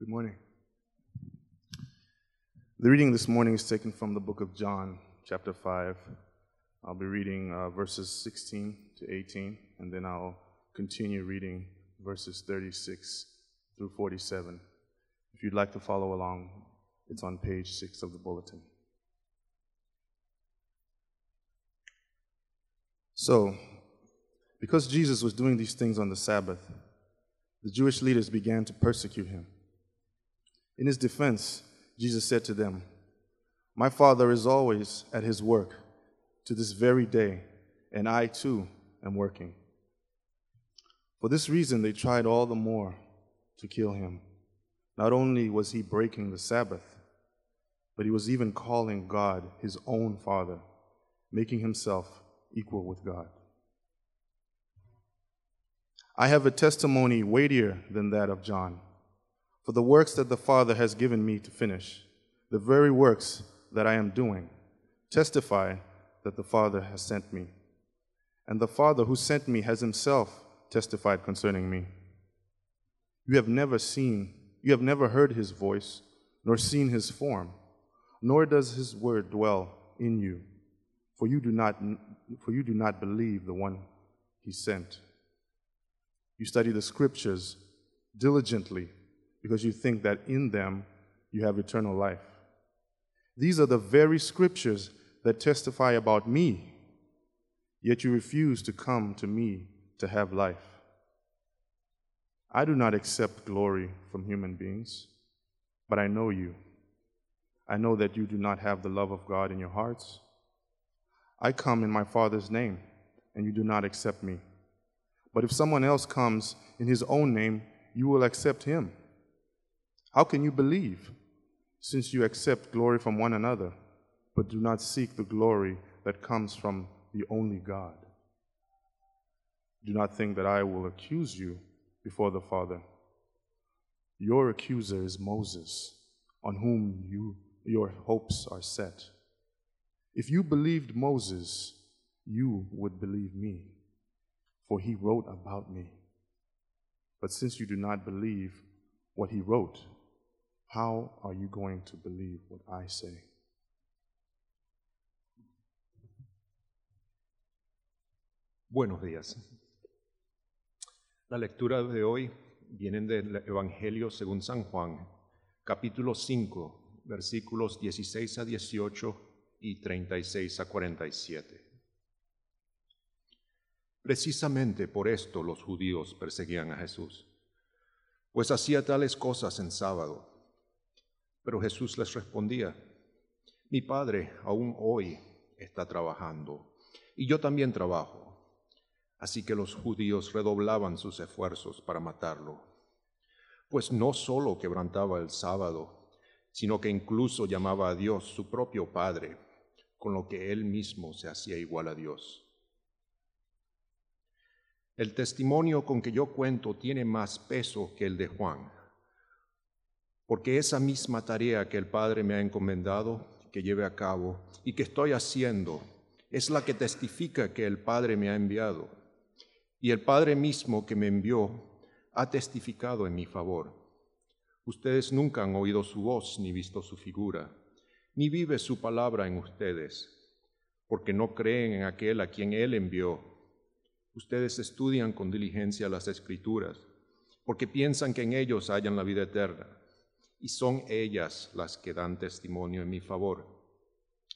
Good morning. The reading this morning is taken from the book of John, chapter 5. I'll be reading uh, verses 16 to 18, and then I'll continue reading verses 36 through 47. If you'd like to follow along, it's on page 6 of the bulletin. So, because Jesus was doing these things on the Sabbath, the Jewish leaders began to persecute him. In his defense, Jesus said to them, My Father is always at his work to this very day, and I too am working. For this reason, they tried all the more to kill him. Not only was he breaking the Sabbath, but he was even calling God his own Father, making himself equal with God. I have a testimony weightier than that of John. For the works that the Father has given me to finish, the very works that I am doing, testify that the Father has sent me. And the Father who sent me has himself testified concerning me. You have never seen, you have never heard his voice, nor seen his form, nor does his word dwell in you, for you do not, for you do not believe the one he sent. You study the scriptures diligently because you think that in them you have eternal life. These are the very scriptures that testify about me, yet you refuse to come to me to have life. I do not accept glory from human beings, but I know you. I know that you do not have the love of God in your hearts. I come in my Father's name, and you do not accept me. But if someone else comes in his own name, you will accept him. How can you believe, since you accept glory from one another, but do not seek the glory that comes from the only God? Do not think that I will accuse you before the Father. Your accuser is Moses, on whom you, your hopes are set. If you believed Moses, you would believe me, for he wrote about me. But since you do not believe what he wrote, how are you going to believe what I say? Buenos días. La lectura de hoy viene del Evangelio según San Juan, capítulo 5, versículos 16 a 18 y 36 a 47. Precisamente por esto los judíos perseguían a Jesús, pues hacía tales cosas en sábado pero Jesús les respondía, mi Padre aún hoy está trabajando y yo también trabajo. Así que los judíos redoblaban sus esfuerzos para matarlo, pues no solo quebrantaba el sábado, sino que incluso llamaba a Dios su propio Padre, con lo que él mismo se hacía igual a Dios. El testimonio con que yo cuento tiene más peso que el de Juan porque esa misma tarea que el Padre me ha encomendado, que lleve a cabo y que estoy haciendo, es la que testifica que el Padre me ha enviado. Y el Padre mismo que me envió ha testificado en mi favor. Ustedes nunca han oído su voz ni visto su figura, ni vive su palabra en ustedes, porque no creen en aquel a quien Él envió. Ustedes estudian con diligencia las escrituras, porque piensan que en ellos hayan la vida eterna y son ellas las que dan testimonio en mi favor.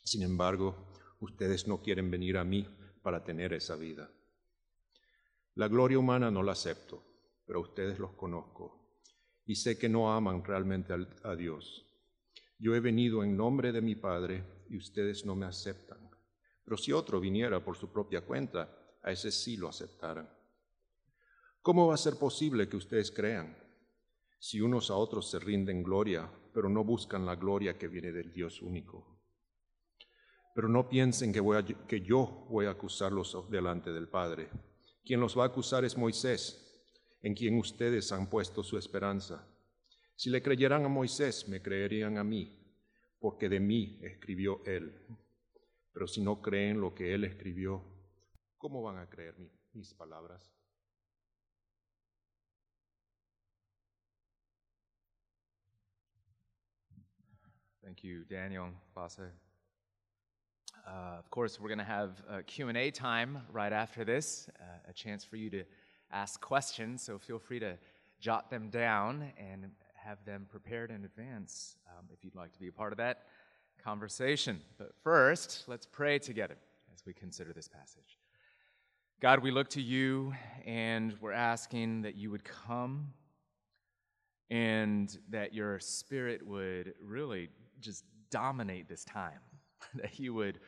Sin embargo, ustedes no quieren venir a mí para tener esa vida. La gloria humana no la acepto, pero ustedes los conozco y sé que no aman realmente a Dios. Yo he venido en nombre de mi Padre y ustedes no me aceptan. Pero si otro viniera por su propia cuenta, a ese sí lo aceptaran. ¿Cómo va a ser posible que ustedes crean? Si unos a otros se rinden gloria, pero no buscan la gloria que viene del Dios único. Pero no piensen que, voy yo voy a acusarlos delante del Padre. Quien los va a acusar es Moisés, en quien ustedes han puesto su esperanza. Si le creyeran a Moisés, me creerían a mí, porque de mí escribió él. Pero si no creen lo que él escribió, ¿cómo van a creer mis palabras? Thank you, Daniel, Lasse. Uh, of course, we're going to have a Q&A time right after this, uh, a chance for you to ask questions, so feel free to jot them down and have them prepared in advance um, if you'd like to be a part of that conversation. But first, let's pray together as we consider this passage. God, we look to you and we're asking that you would come and that your spirit would really just dominate this time, that you would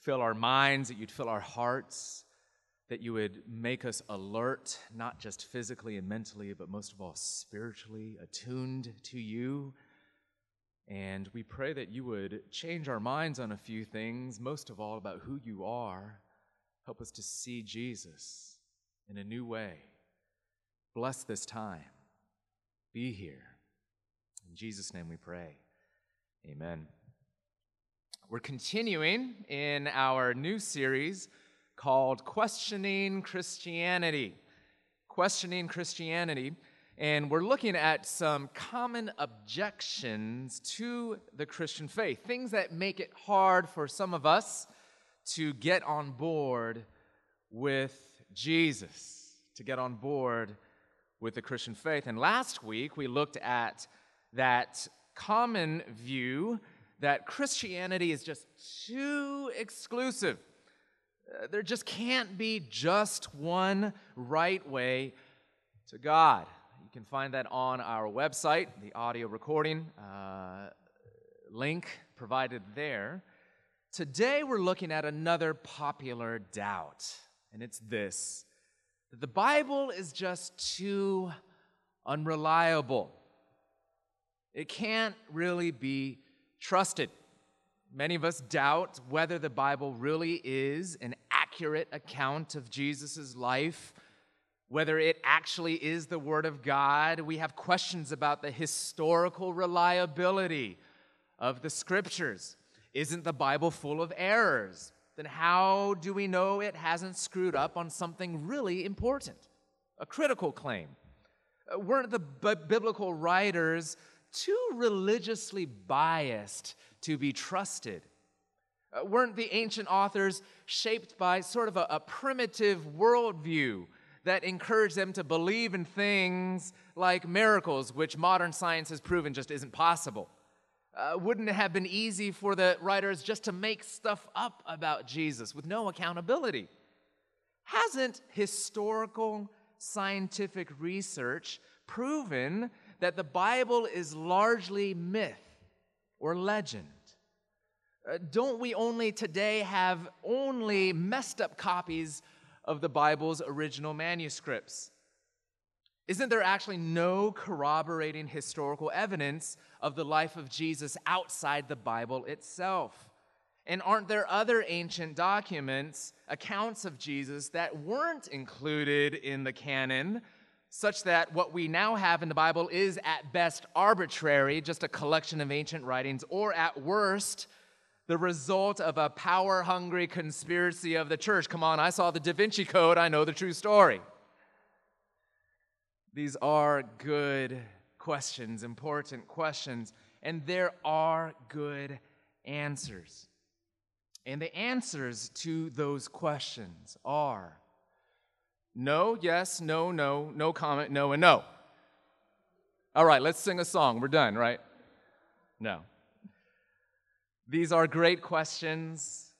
fill our minds, that you'd fill our hearts, that you would make us alert, not just physically and mentally, but most of all spiritually, attuned to you. And we pray that you would change our minds on a few things, most of all about who you are. Help us to see Jesus in a new way. Bless this time. Be here. In Jesus' name we pray. Amen. We're continuing in our new series called Questioning Christianity. Questioning Christianity. And we're looking at some common objections to the Christian faith, things that make it hard for some of us to get on board with Jesus, to get on board with the Christian faith. And last week we looked at that common view that Christianity is just too exclusive. Uh, there just can't be just one right way to God. You can find that on our website, the audio recording uh, link provided there. Today we're looking at another popular doubt, and it's this that the Bible is just too unreliable. It can't really be trusted. Many of us doubt whether the Bible really is an accurate account of Jesus' life, whether it actually is the Word of God. We have questions about the historical reliability of the Scriptures. Isn't the Bible full of errors? Then how do we know it hasn't screwed up on something really important? A critical claim. Uh, weren't the b- biblical writers too religiously biased to be trusted? Uh, weren't the ancient authors shaped by sort of a, a primitive worldview that encouraged them to believe in things like miracles, which modern science has proven just isn't possible? Uh, wouldn't it have been easy for the writers just to make stuff up about Jesus with no accountability? Hasn't historical scientific research proven that the Bible is largely myth or legend? Uh, don't we only today have only messed up copies of the Bible's original manuscripts? Isn't there actually no corroborating historical evidence of the life of Jesus outside the Bible itself? And aren't there other ancient documents, accounts of Jesus, that weren't included in the canon, such that what we now have in the Bible is at best arbitrary, just a collection of ancient writings, or at worst, the result of a power hungry conspiracy of the church? Come on, I saw the Da Vinci Code, I know the true story. These are good questions, important questions, and there are good answers. And the answers to those questions are no, yes, no, no, no comment, no, and no. All right, let's sing a song. We're done, right? No. These are great questions,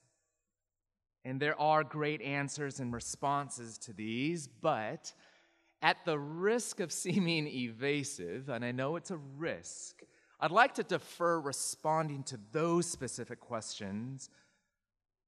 and there are great answers and responses to these, but at the risk of seeming evasive, and I know it's a risk, I'd like to defer responding to those specific questions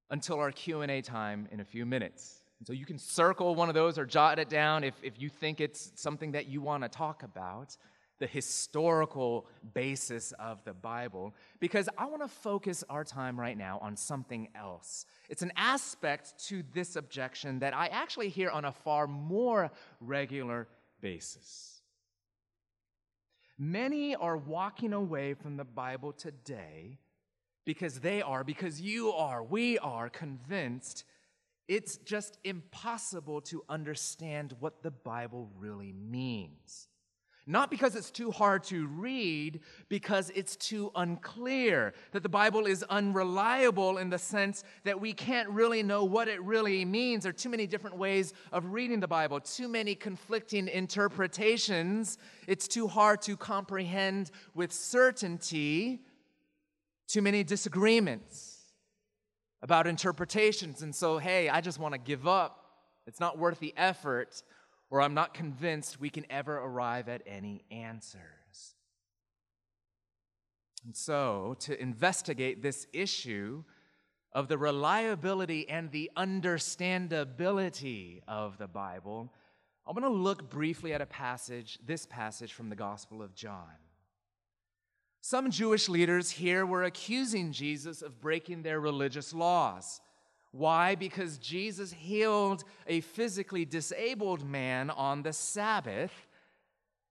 until our Q&A time in a few minutes. And so you can circle one of those or jot it down if, if you think it's something that you want to talk about the historical basis of the Bible because I want to focus our time right now on something else. It's an aspect to this objection that I actually hear on a far more regular basis. Many are walking away from the Bible today because they are, because you are, we are convinced it's just impossible to understand what the Bible really means. Not because it's too hard to read, because it's too unclear. That the Bible is unreliable in the sense that we can't really know what it really means. There are too many different ways of reading the Bible, too many conflicting interpretations. It's too hard to comprehend with certainty, too many disagreements about interpretations. And so, hey, I just want to give up. It's not worth the effort or I'm not convinced we can ever arrive at any answers. And so, to investigate this issue of the reliability and the understandability of the Bible, I'm going to look briefly at a passage, this passage from the Gospel of John. Some Jewish leaders here were accusing Jesus of breaking their religious laws. Why? Because Jesus healed a physically disabled man on the Sabbath,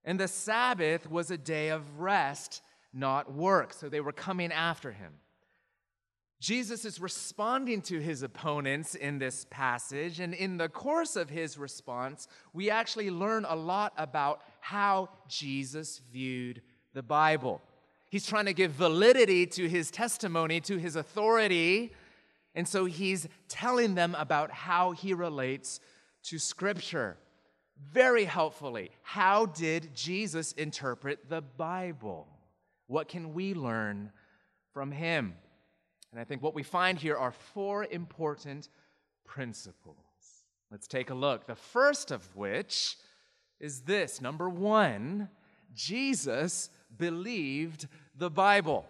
and the Sabbath was a day of rest, not work. So they were coming after him. Jesus is responding to his opponents in this passage, and in the course of his response, we actually learn a lot about how Jesus viewed the Bible. He's trying to give validity to his testimony, to his authority and so he's telling them about how he relates to Scripture. Very helpfully, how did Jesus interpret the Bible? What can we learn from him? And I think what we find here are four important principles. Let's take a look. The first of which is this number one, Jesus believed the Bible.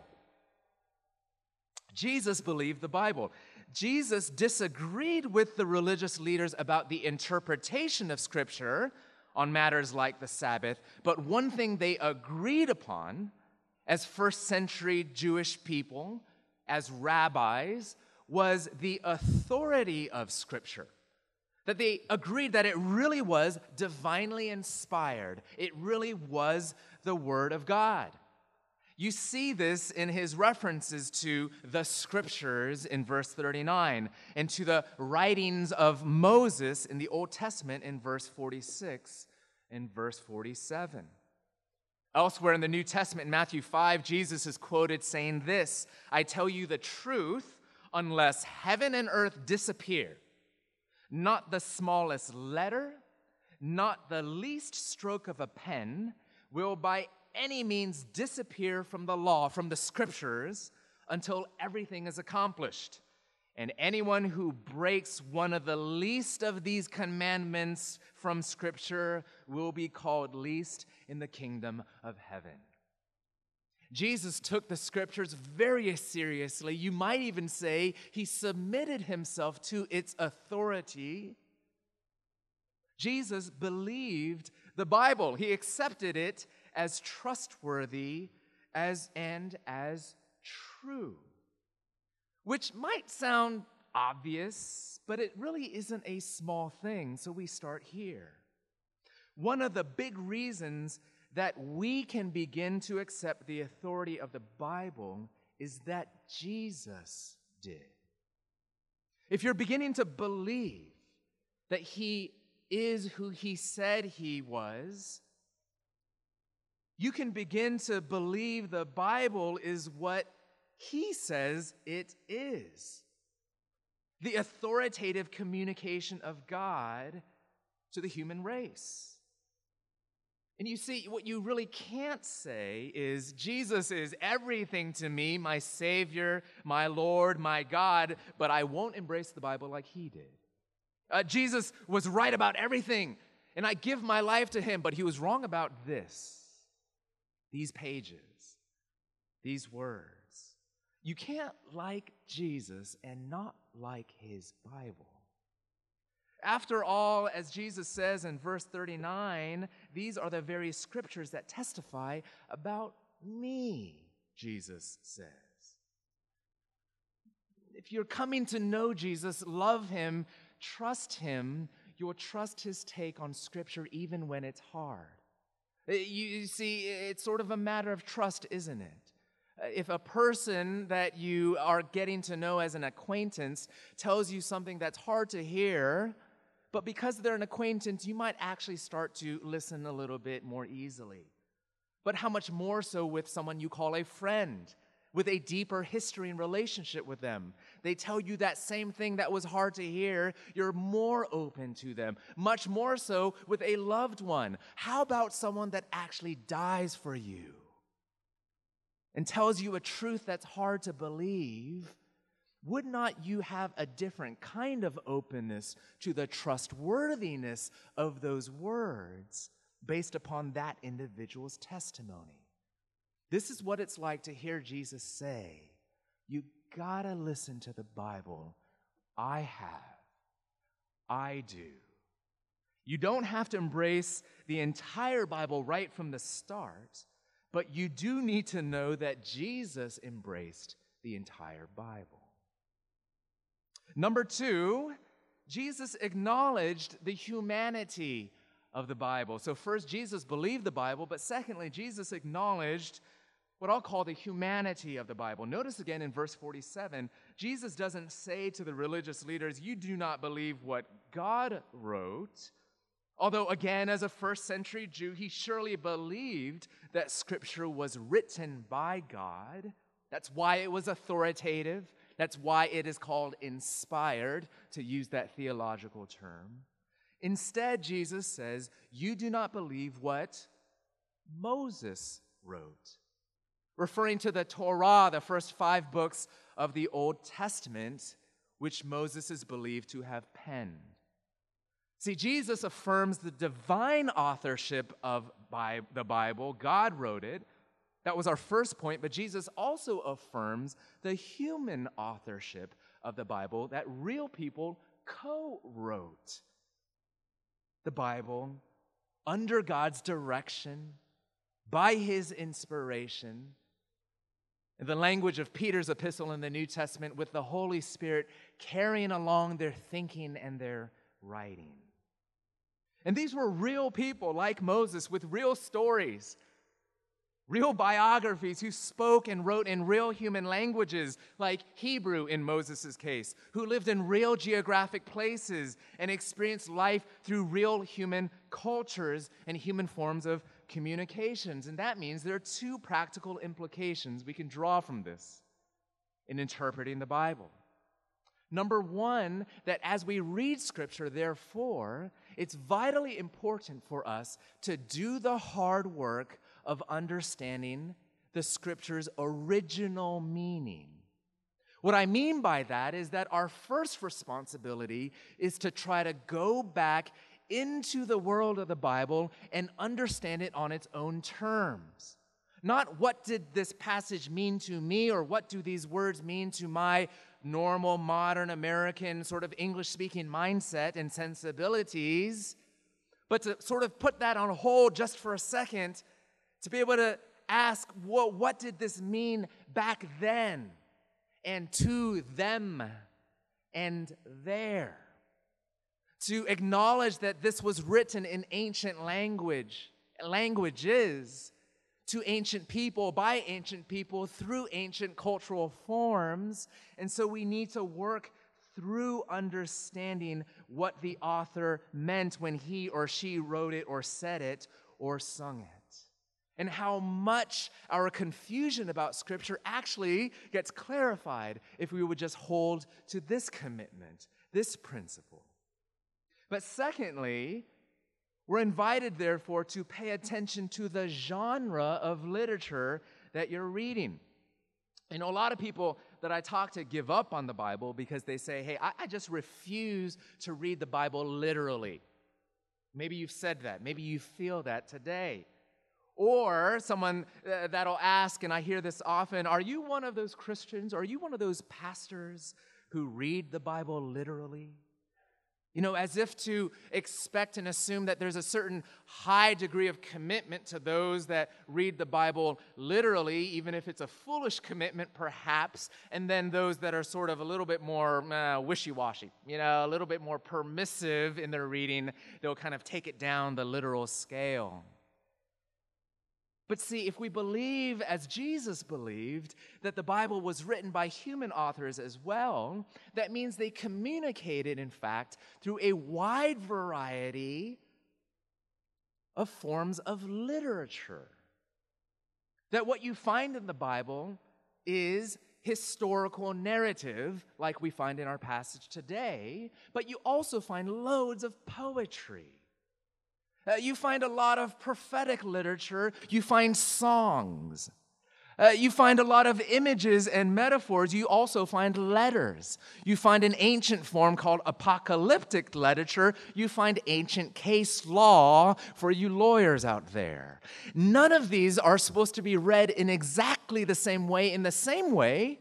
Jesus believed the Bible. Jesus disagreed with the religious leaders about the interpretation of Scripture on matters like the Sabbath, but one thing they agreed upon as first century Jewish people, as rabbis, was the authority of Scripture. That they agreed that it really was divinely inspired, it really was the Word of God. You see this in his references to the scriptures in verse 39 and to the writings of Moses in the Old Testament in verse 46 and verse 47. Elsewhere in the New Testament, in Matthew 5, Jesus is quoted saying this I tell you the truth, unless heaven and earth disappear, not the smallest letter, not the least stroke of a pen will by any means disappear from the law, from the scriptures, until everything is accomplished. And anyone who breaks one of the least of these commandments from Scripture will be called least in the kingdom of heaven. Jesus took the Scriptures very seriously. You might even say he submitted himself to its authority. Jesus believed the Bible, he accepted it as trustworthy as and as true. Which might sound obvious, but it really isn't a small thing, so we start here. One of the big reasons that we can begin to accept the authority of the Bible is that Jesus did. If you're beginning to believe that He is who He said He was, you can begin to believe the Bible is what he says it is the authoritative communication of God to the human race. And you see, what you really can't say is, Jesus is everything to me, my Savior, my Lord, my God, but I won't embrace the Bible like He did. Uh, Jesus was right about everything, and I give my life to Him, but He was wrong about this these pages, these words. You can't like Jesus and not like his Bible. After all, as Jesus says in verse 39, these are the very scriptures that testify about me, Jesus says. If you're coming to know Jesus, love him, trust him, you'll trust his take on scripture even when it's hard. Uh, you see, it's sort of a matter of trust, isn't it? Uh, if a person that you are getting to know as an acquaintance tells you something that's hard to hear, but because they're an acquaintance, you might actually start to listen a little bit more easily. but how much more so with someone you call a friend, with a deeper history and relationship with them. They tell you that same thing that was hard to hear, you're more open to them, much more so with a loved one. How about someone that actually dies for you and tells you a truth that's hard to believe? Would not you have a different kind of openness to the trustworthiness of those words? based upon that individual's testimony. This is what it's like to hear Jesus say, You gotta listen to the Bible. I have. I do. You don't have to embrace the entire Bible right from the start, but you do need to know that Jesus embraced the entire Bible. Number two, Jesus acknowledged the humanity of the Bible. So, first, Jesus believed the Bible, but secondly, Jesus acknowledged what I'll call the humanity of the Bible. Notice again in verse 47, Jesus doesn't say to the religious leaders, You do not believe what God wrote. Although, again, as a first century Jew, he surely believed that Scripture was written by God. That's why it was authoritative. That's why it is called inspired, to use that theological term. Instead, Jesus says, You do not believe what Moses wrote. Referring to the Torah, the first five books of the Old Testament, which Moses is believed to have penned. See, Jesus affirms the divine authorship of the Bible. God wrote it. That was our first point, but Jesus also affirms the human authorship of the Bible that real people co wrote the Bible under God's direction, by his inspiration. In the language of Peter's epistle in the New Testament, with the Holy Spirit carrying along their thinking and their writing. And these were real people like Moses with real stories real biographies who spoke and wrote in real human languages, like Hebrew in Moses' case, who lived in real geographic places and experienced life through real human cultures and human forms of communications. And that means there are two practical implications we can draw from this in interpreting the Bible. Number one, that as we read Scripture, therefore, it's vitally important for us to do the hard work of understanding the Scripture's original meaning. What I mean by that is that our first responsibility is to try to go back into the world of the Bible and understand it on its own terms. Not what did this passage mean to me or what do these words mean to my normal, modern American sort of English speaking mindset and sensibilities, but to sort of put that on hold just for a second to be able to ask, what, what did this mean back then and to them and there? To acknowledge that this was written in ancient language, languages to ancient people by ancient people through ancient cultural forms. And so we need to work through understanding what the author meant when he or she wrote it or said it or sung it. And how much our confusion about Scripture actually gets clarified if we would just hold to this commitment, this principle. But secondly, we're invited, therefore, to pay attention to the genre of literature that you're reading. You know, a lot of people that I talk to give up on the Bible because they say, hey, I, I, just refuse to read the Bible literally. Maybe you've said that. Maybe you feel that today. Or someone uh, that'll ask, and I hear this often, are you one of those Christians? Are you one of those pastors who read the Bible literally? You know, as if to expect and assume that there's a certain high degree of commitment to those that read the Bible literally, even if it's a foolish commitment, perhaps, and then those that are sort of a little bit more uh, wishy washy, you know, a little bit more permissive in their reading. They'll kind of take it down the literal scale. But see, if we believe, as Jesus believed, that the Bible was written by human authors as well, that means they communicated, in fact, through a wide variety of forms of literature. That what you find in the Bible is historical narrative, like we find in our passage today, but you also find loads of poetry. Uh, you find a lot of prophetic literature, you find songs. Uh, you find a lot of images and metaphors. You also find letters. You find an ancient form called apocalyptic literature. You find ancient case law for you lawyers out there. None of these are supposed to be read in exactly the same way, in the same way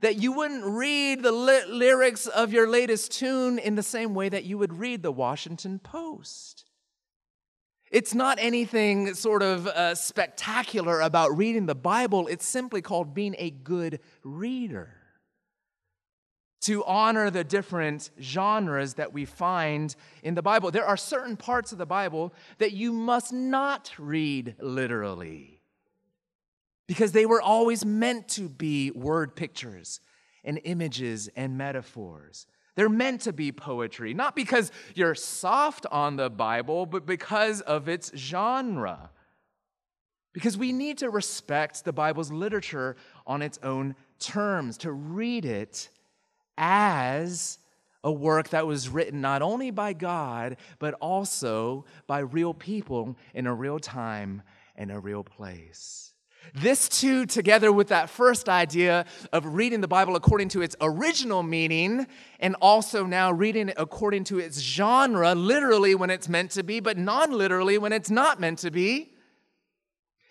that you wouldn't read the li- lyrics of your latest tune in the same way that you would read the Washington Post. It's not anything sort of uh, spectacular about reading the Bible, it's simply called being a good reader. To honor the different genres that we find in the Bible. There are certain parts of the Bible that you must not read literally because they were always meant to be word pictures and images and metaphors. They're meant to be poetry, not because you're soft on the Bible, but because of its genre. Because we need to respect the Bible's literature on its own terms, to read it as a work that was written not only by God, but also by real people in a real time and a real place. This, too, together with that first idea of reading the Bible according to its original meaning, and also now reading it according to its genre, literally when it's meant to be, but non literally when it's not meant to be,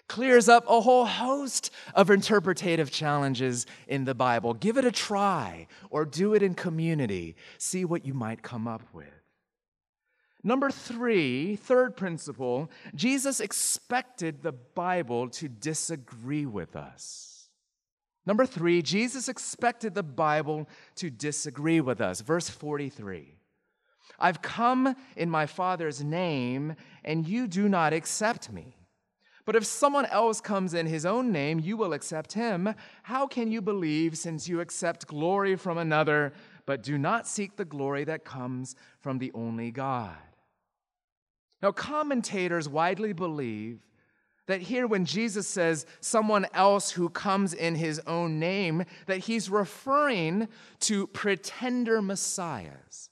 clears up a whole host of interpretative challenges in the Bible. Give it a try or do it in community. See what you might come up with. Number three, third principle, Jesus expected the Bible to disagree with us. Number three, Jesus expected the Bible to disagree with us. Verse 43 I've come in my Father's name, and you do not accept me. But if someone else comes in his own name, you will accept him. How can you believe since you accept glory from another, but do not seek the glory that comes from the only God? Now, commentators widely believe that here, when Jesus says someone else who comes in his own name, that he's referring to pretender messiahs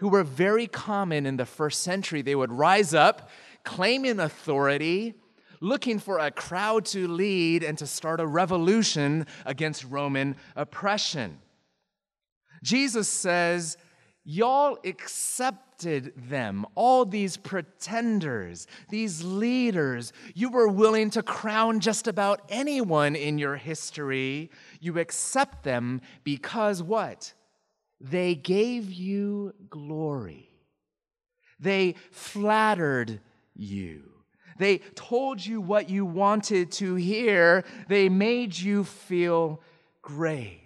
who were very common in the first century. They would rise up, claiming authority, looking for a crowd to lead and to start a revolution against Roman oppression. Jesus says, Y'all accepted them, all these pretenders, these leaders. You were willing to crown just about anyone in your history. You accept them because what? They gave you glory. They flattered you. They told you what you wanted to hear. They made you feel great.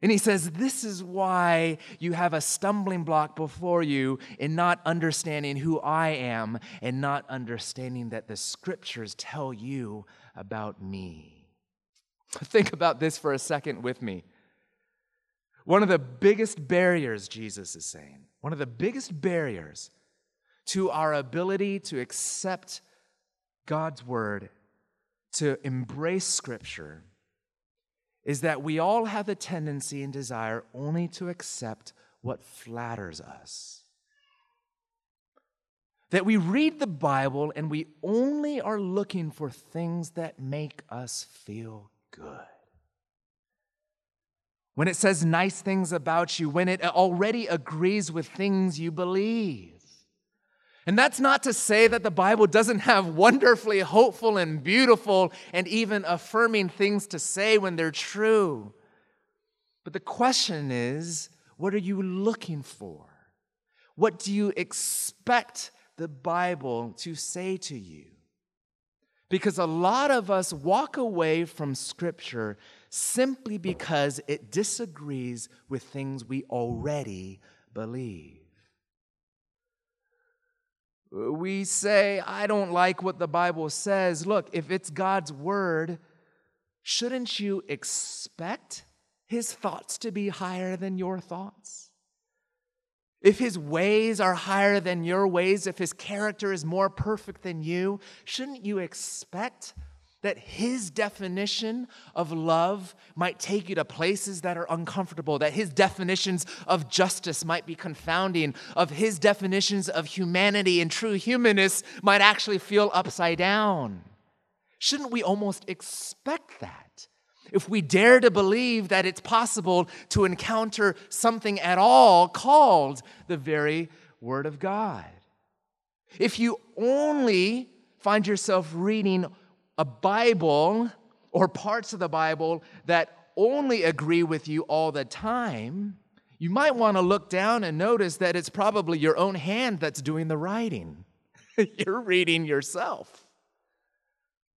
And he says, This is why you have a stumbling block before you in not understanding who I am and not understanding that the scriptures tell you about me. Think about this for a second with me. One of the biggest barriers, Jesus is saying, one of the biggest barriers to our ability to accept God's word, to embrace scripture, is that we all have the tendency and desire only to accept what flatters us. That we read the Bible and we only are looking for things that make us feel good. When it says nice things about you, when it already agrees with things you believe. And that's not to say that the Bible doesn't have wonderfully hopeful and beautiful and even affirming things to say when they're true. But the question is what are you looking for? What do you expect the Bible to say to you? Because a lot of us walk away from Scripture simply because it disagrees with things we already believe. We say, I don't like what the Bible says. Look, if it's God's word, shouldn't you expect his thoughts to be higher than your thoughts? If his ways are higher than your ways, if his character is more perfect than you, shouldn't you expect that his definition of love might take you to places that are uncomfortable, that his definitions of justice might be confounding, of his definitions of humanity and true humanness might actually feel upside down. Shouldn't we almost expect that? If we dare to believe that it's possible to encounter something at all called the very Word of God. If you only find yourself reading a Bible or parts of the Bible that only agree with you all the time, you might want to look down and notice that it's probably your own hand that's doing the writing. you're reading yourself.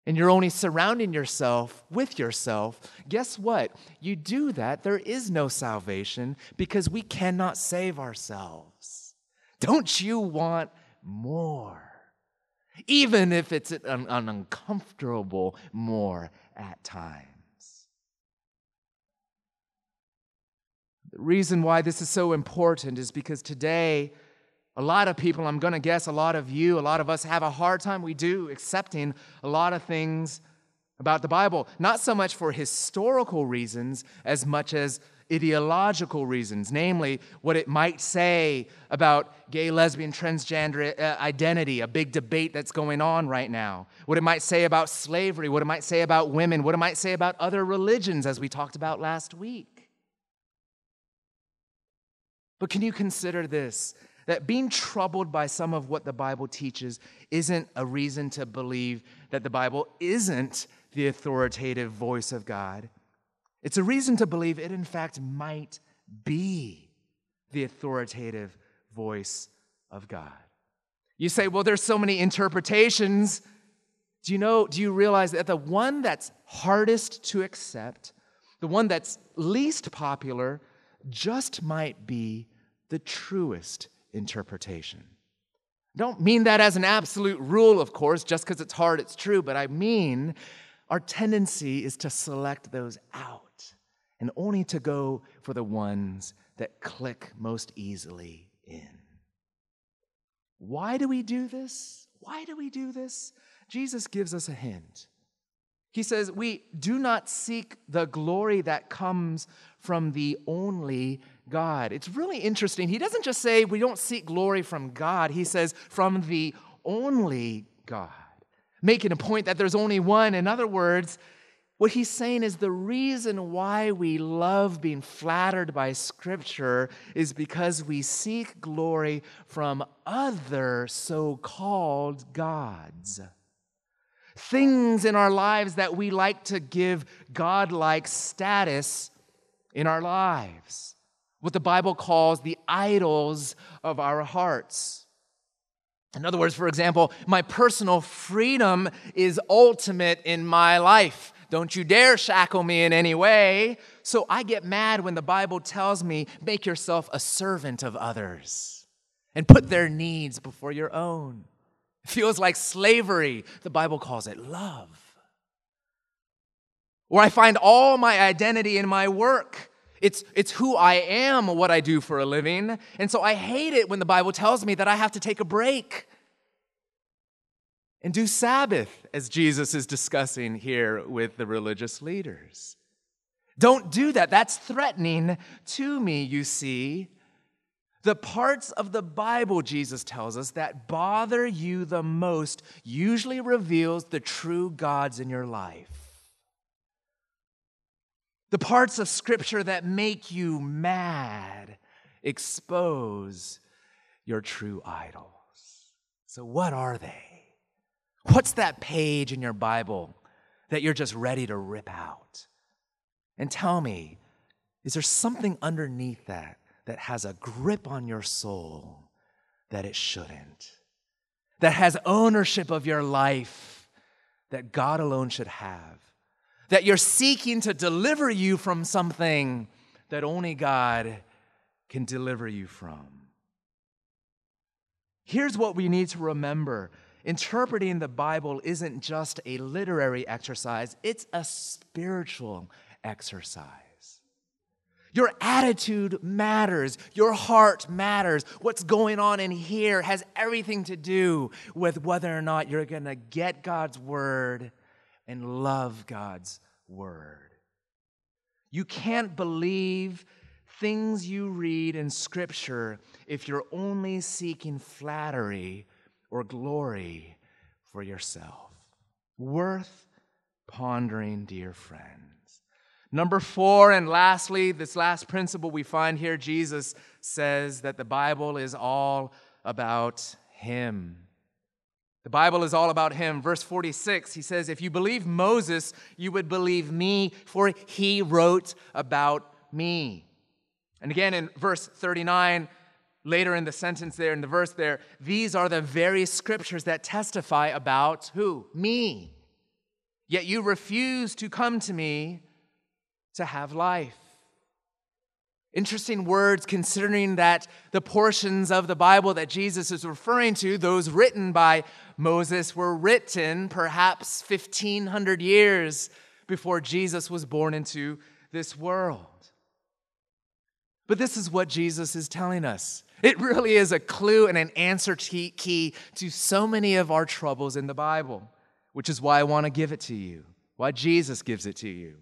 And you're only surrounding yourself with yourself. Guess what? You do that, there is no salvation because we cannot save ourselves. Don't you want more? Even if it's an, an uncomfortable more at times. The reason why this is so important is because today, a lot of people, I'm going to guess a lot of you, a lot of us have a hard time, we do, accepting a lot of things about the Bible. Not so much for historical reasons as much as ideological reasons, namely what it might say about gay, lesbian, transgender uh, identity, a big debate that's going on right now, what it might say about slavery, what it might say about women, what it might say about other religions, as we talked about last week. But can you consider this? That being troubled by some of what the Bible teaches isn't a reason to believe that the Bible isn't the authoritative voice of God. It's a reason to believe it, in fact, might be the authoritative voice of God. You say, well, there's so many interpretations. Do you know, do you realize that the one that's hardest to accept, the one that's least popular, just might be the truest interpretation? I don't mean that as an absolute rule, of course, just because it's hard, it's true, but I mean our tendency is to select those out and only to go for the ones that click most easily in. Why do we do this? Why do we do this? Jesus gives us a hint. He says, We do not seek the glory that comes from the only God. It's really interesting. He doesn't just say we don't seek glory from God, he says from the only God, making a point that there's only one. In other words, what he's saying is the reason why we love being flattered by Scripture is because we seek glory from other so called gods. Things in our lives that we like to give God-like status in our lives. What the Bible calls the idols of our hearts. In other words, for example, my personal freedom is ultimate in my life. Don't you dare shackle me in any way. So I get mad when the Bible tells me, make yourself a servant of others and put their needs before your own. It feels like slavery. The Bible calls it love. Or I find all my identity in my work. It's, it's who I am, what I do for a living. And so I hate it when the Bible tells me that I have to take a break and do Sabbath, as Jesus is discussing here with the religious leaders. Don't do that. That's threatening to me, you see. The parts of the Bible, Jesus tells us, that bother you the most usually reveals the true gods in your life. The parts of Scripture that make you mad expose your true idols. So, what are they? What's that page in your Bible that you're just ready to rip out? And tell me, is there something underneath that that has a grip on your soul that it shouldn't? That has ownership of your life that God alone should have? That you're seeking to deliver you from something that only God can deliver you from? Here's what we need to remember interpreting the Bible isn't just a literary exercise, it's a spiritual exercise. Your attitude matters. Your heart matters. What's going on in here has everything to do with whether or not you're going to get God's word and love God's word. You can't believe things you read in Scripture if you're only seeking flattery or glory for yourself. Worth pondering, dear friends. Number four, and lastly, this last principle we find here, Jesus says that the Bible is all about Him. The Bible is all about Him. Verse 46, he says, If you believe Moses, you would believe me, for he wrote about me. And again in verse 39, later in the sentence there, in the verse there, these are the very scriptures that testify about who? Me. Yet you refuse to come to me to have life. Interesting words considering that the portions of the Bible that Jesus is referring to, those written by Moses, were written perhaps 1500 years before Jesus was born into this world. But this is what Jesus is telling us. It really is a clue and an answer key to so many of our troubles in the Bible, which is why I want to give it to you, why Jesus gives it to you.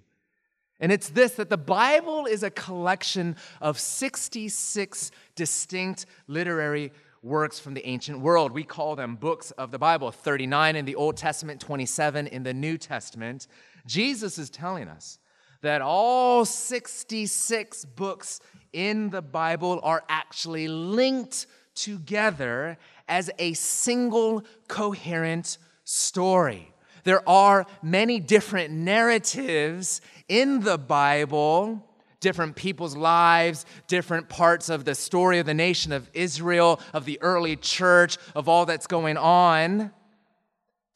And it's this that the Bible is a collection of 66 distinct literary works from the ancient world. We call them books of the Bible 39 in the Old Testament, 27 in the New Testament. Jesus is telling us that all 66 books in the Bible are actually linked together as a single coherent story. There are many different narratives in the Bible, different people's lives, different parts of the story of the nation of Israel, of the early church, of all that's going on.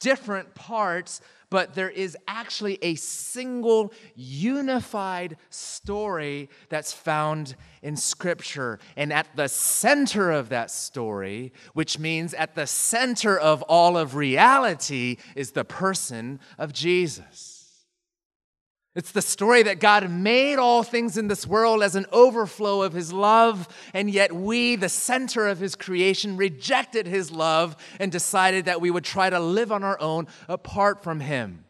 Different parts but there is actually a single unified story that's found in Scripture. And at the center of that story, which means at the center of all of reality, is the person of Jesus. It's the story that God made all things in this world as an overflow of His love, and yet we, the center of His creation, rejected His love and decided that we would try to live on our own apart from Him.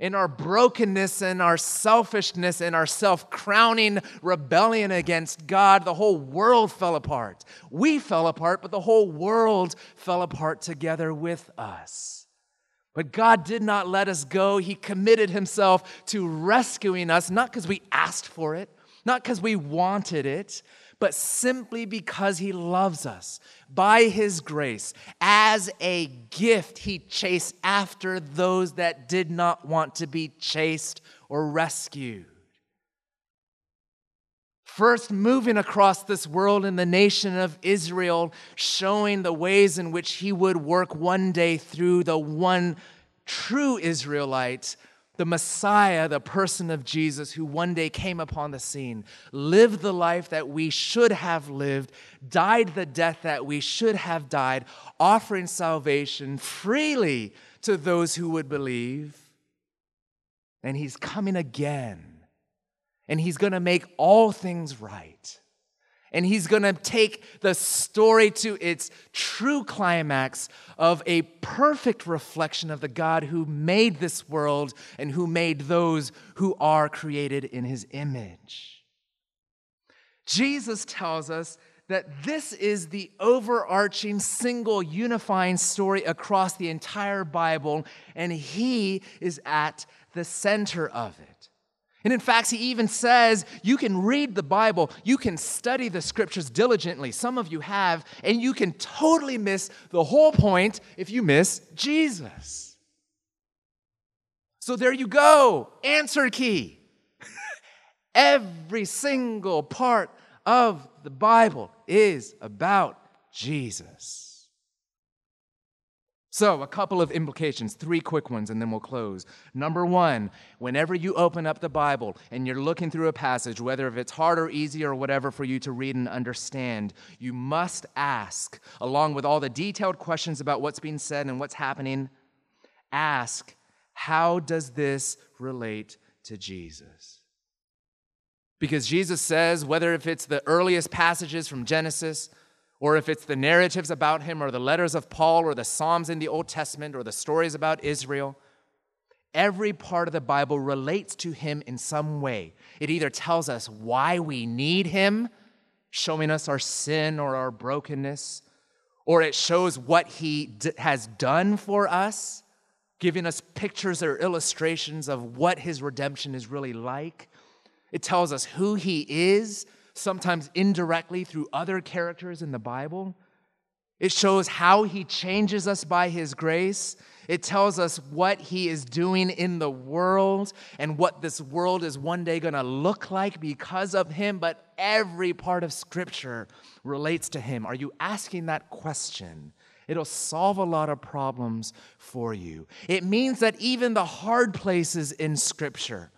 In our brokenness and our selfishness and our self crowning rebellion against God, the whole world fell apart. We fell apart, but the whole world fell apart together with us. But God did not let us go. He committed Himself to rescuing us, not because we asked for it, not because we wanted it, but simply because He loves us. By His grace, as a gift, He chased after those that did not want to be chased or rescued first moving across this world in the nation of Israel, showing the ways in which he would work one day through the one true Israelite, the Messiah, the person of Jesus, who one day came upon the scene, lived the life that we should have lived, died the death that we should have died, offering salvation freely to those who would believe. And he's coming again and he's going to make all things right. And he's going to take the story to its true climax of a perfect reflection of the God who made this world and who made those who are created in his image. Jesus tells us that this is the overarching, single, unifying story across the entire Bible, and he is at the center of it. And in fact, he even says you can read the Bible, you can study the scriptures diligently. Some of you have, and you can totally miss the whole point if you miss Jesus. So there you go, answer key. Every single part of the Bible is about Jesus. So, a couple of implications, three quick ones, and then we'll close. Number one, whenever you open up the Bible and you're looking through a passage, whether if it's hard or easy or whatever for you to read and understand, you must ask, along with all the detailed questions about what's being said and what's happening, ask, how does this relate to Jesus? Because Jesus says, whether if it's the earliest passages from Genesis, or if it's the narratives about him, or the letters of Paul, or the Psalms in the Old Testament, or the stories about Israel, Every part of the Bible relates to him in some way. It either tells us why we need him, showing us our sin or our brokenness, or it shows what he d- has done for us, giving us pictures or illustrations of what his redemption is really like. It tells us who he is, sometimes indirectly through other characters in the Bible. It shows how he changes us by his grace. It tells us what he is doing in the world and what this world is one day going to look like because of him. But every part of scripture relates to him. Are you asking that question? It'll solve a lot of problems for you. It means that even the hard places in scripture,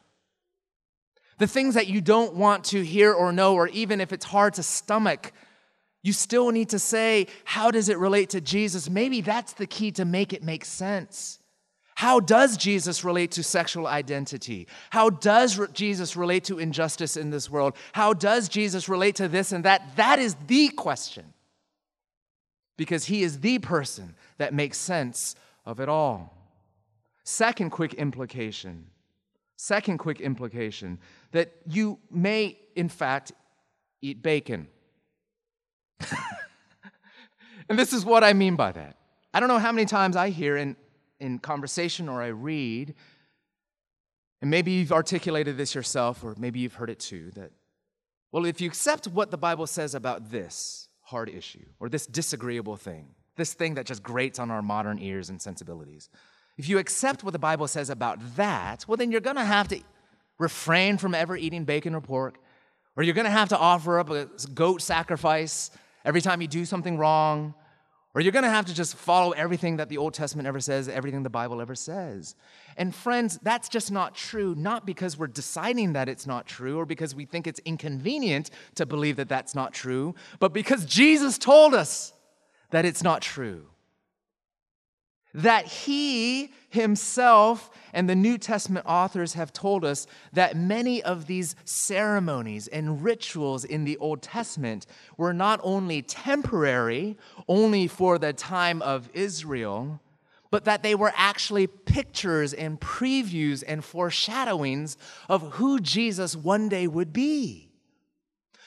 the things that you don't want to hear or know, or even if it's hard to stomach, you still need to say, how does it relate to Jesus? Maybe that's the key to make it make sense. How does Jesus relate to sexual identity? How does re- Jesus relate to injustice in this world? How does Jesus relate to this and that? That is the question. Because he is the person that makes sense of it all. Second quick implication. Second quick implication that you may, in fact, eat bacon. and this is what I mean by that. I don't know how many times I hear in, in conversation or I read, and maybe you've articulated this yourself, or maybe you've heard it too, that, well, if you accept what the Bible says about this hard issue, or this disagreeable thing, this thing that just grates on our modern ears and sensibilities, if you accept what the Bible says about that, well, then you're going to have to refrain from ever eating bacon or pork, or you're going to have to offer up a goat sacrifice every time you do something wrong, or you're going to have to just follow everything that the Old Testament ever says, everything the Bible ever says. And friends, that's just not true, not because we're deciding that it's not true or because we think it's inconvenient to believe that that's not true, but because Jesus told us that it's not true that he himself and the New Testament authors have told us that many of these ceremonies and rituals in the Old Testament were not only temporary, only for the time of Israel, but that they were actually pictures and previews and foreshadowings of who Jesus one day would be.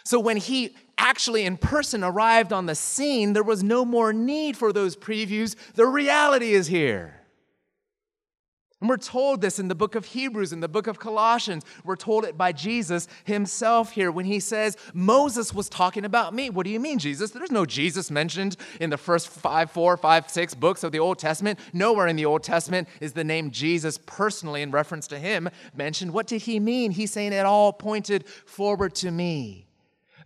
So when he actually in person arrived on the scene, there was no more need for those previews. The reality is here. And we're told this in the book of Hebrews, in the book of Colossians. We're told it by Jesus himself here when he says, Moses was talking about me. What do you mean, Jesus? There's no Jesus mentioned in the first five, four, five, six books of the Old Testament. Nowhere in the Old Testament is the name Jesus personally in reference to him mentioned. What did he mean? He's saying it all pointed forward to me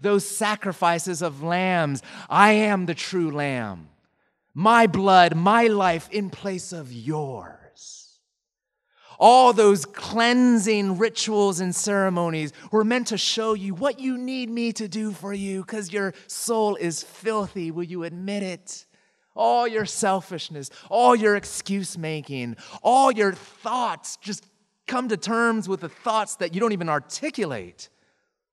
those sacrifices of lambs. I am the true lamb. My blood, my life in place of yours. All those cleansing rituals and ceremonies were meant to show you what you need me to do for you because your soul is filthy. Will you admit it? All your selfishness, all your excuse making, all your thoughts, just come to terms with the thoughts that you don't even articulate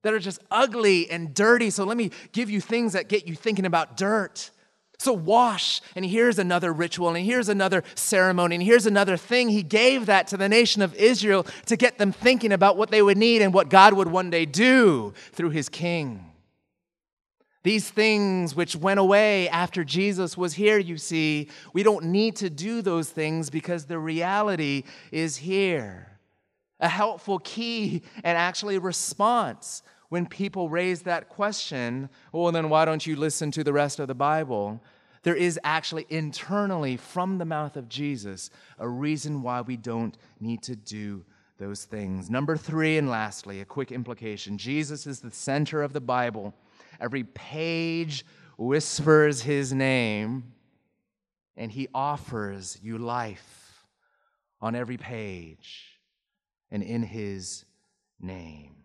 that are just ugly and dirty. So let me give you things that get you thinking about dirt. So wash, and here's another ritual, and here's another ceremony, and here's another thing. He gave that to the nation of Israel to get them thinking about what they would need and what God would one day do through his king. These things which went away after Jesus was here, you see, we don't need to do those things because the reality is here. A helpful key and actually response when people raise that question, well, then why don't you listen to the rest of the Bible? There is actually internally from the mouth of Jesus a reason why we don't need to do those things. Number three, and lastly, a quick implication Jesus is the center of the Bible. Every page whispers his name, and he offers you life on every page and in his name.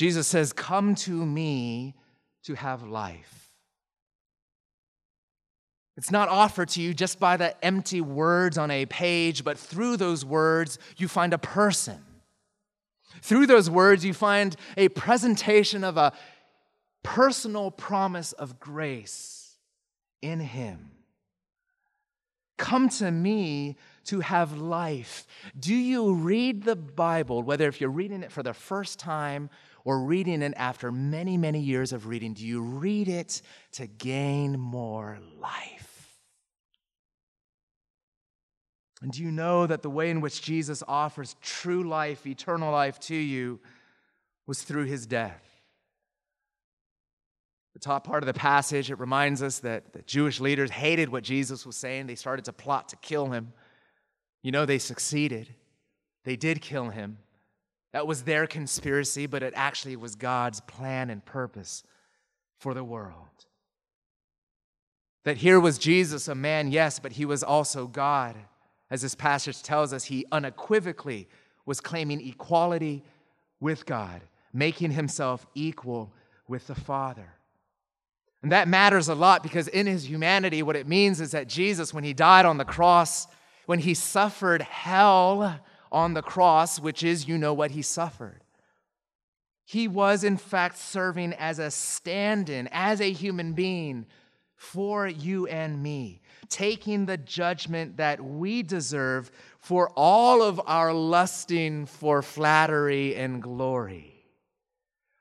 Jesus says, Come to me to have life. It's not offered to you just by the empty words on a page, but through those words, you find a person. Through those words, you find a presentation of a personal promise of grace in Him. Come to me to have life. Do you read the Bible, whether if you're reading it for the first time or reading it after many, many years of reading, do you read it to gain more life? And do you know that the way in which Jesus offers true life, eternal life to you, was through his death? The top part of the passage, it reminds us that the Jewish leaders hated what Jesus was saying. They started to plot to kill him. You know, they succeeded. They did kill him. That was their conspiracy, but it actually was God's plan and purpose for the world. That here was Jesus, a man, yes, but he was also God. As this passage tells us, he unequivocally was claiming equality with God, making himself equal with the Father. And that matters a lot because in his humanity, what it means is that Jesus, when he died on the cross, when he suffered hell on the cross, which is, you know, what he suffered, he was in fact serving as a stand in, as a human being for you and me, taking the judgment that we deserve for all of our lusting for flattery and glory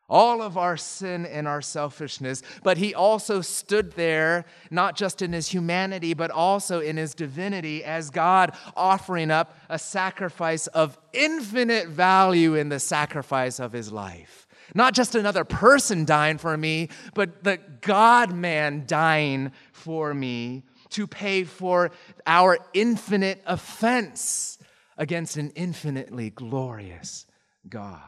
all of our sin and our selfishness, but he also stood there, not just in his humanity, but also in his divinity, as God offering up a sacrifice of infinite value in the sacrifice of his life. Not just another person dying for me, but the God man dying for me to pay for our infinite offense against an infinitely glorious God.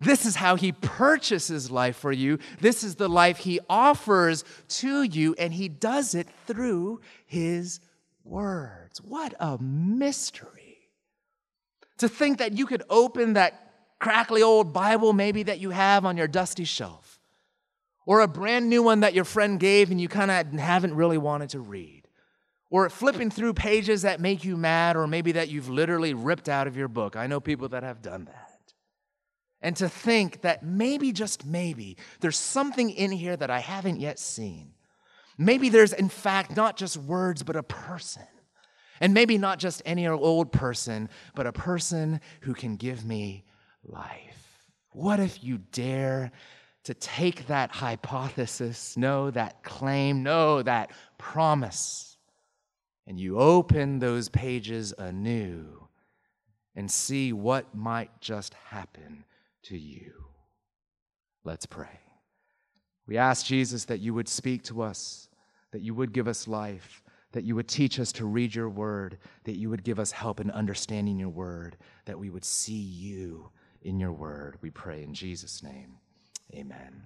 This is how he purchases life for you. This is the life he offers to you, and he does it through his words. What a mystery. To think that you could open that crackly old Bible, maybe that you have on your dusty shelf, or a brand new one that your friend gave and you kind of haven't really wanted to read, or flipping through pages that make you mad, or maybe that you've literally ripped out of your book. I know people that have done that and to think that maybe, just maybe, there's something in here that I haven't yet seen. Maybe there's, in fact, not just words, but a person. And maybe not just any old person, but a person who can give me life. What if you dare to take that hypothesis, know that claim, know that promise, and you open those pages anew and see what might just happen to you. Let's pray. We ask Jesus that you would speak to us, that you would give us life, that you would teach us to read your word, that you would give us help in understanding your word, that we would see you in your word. We pray in Jesus' name. Amen.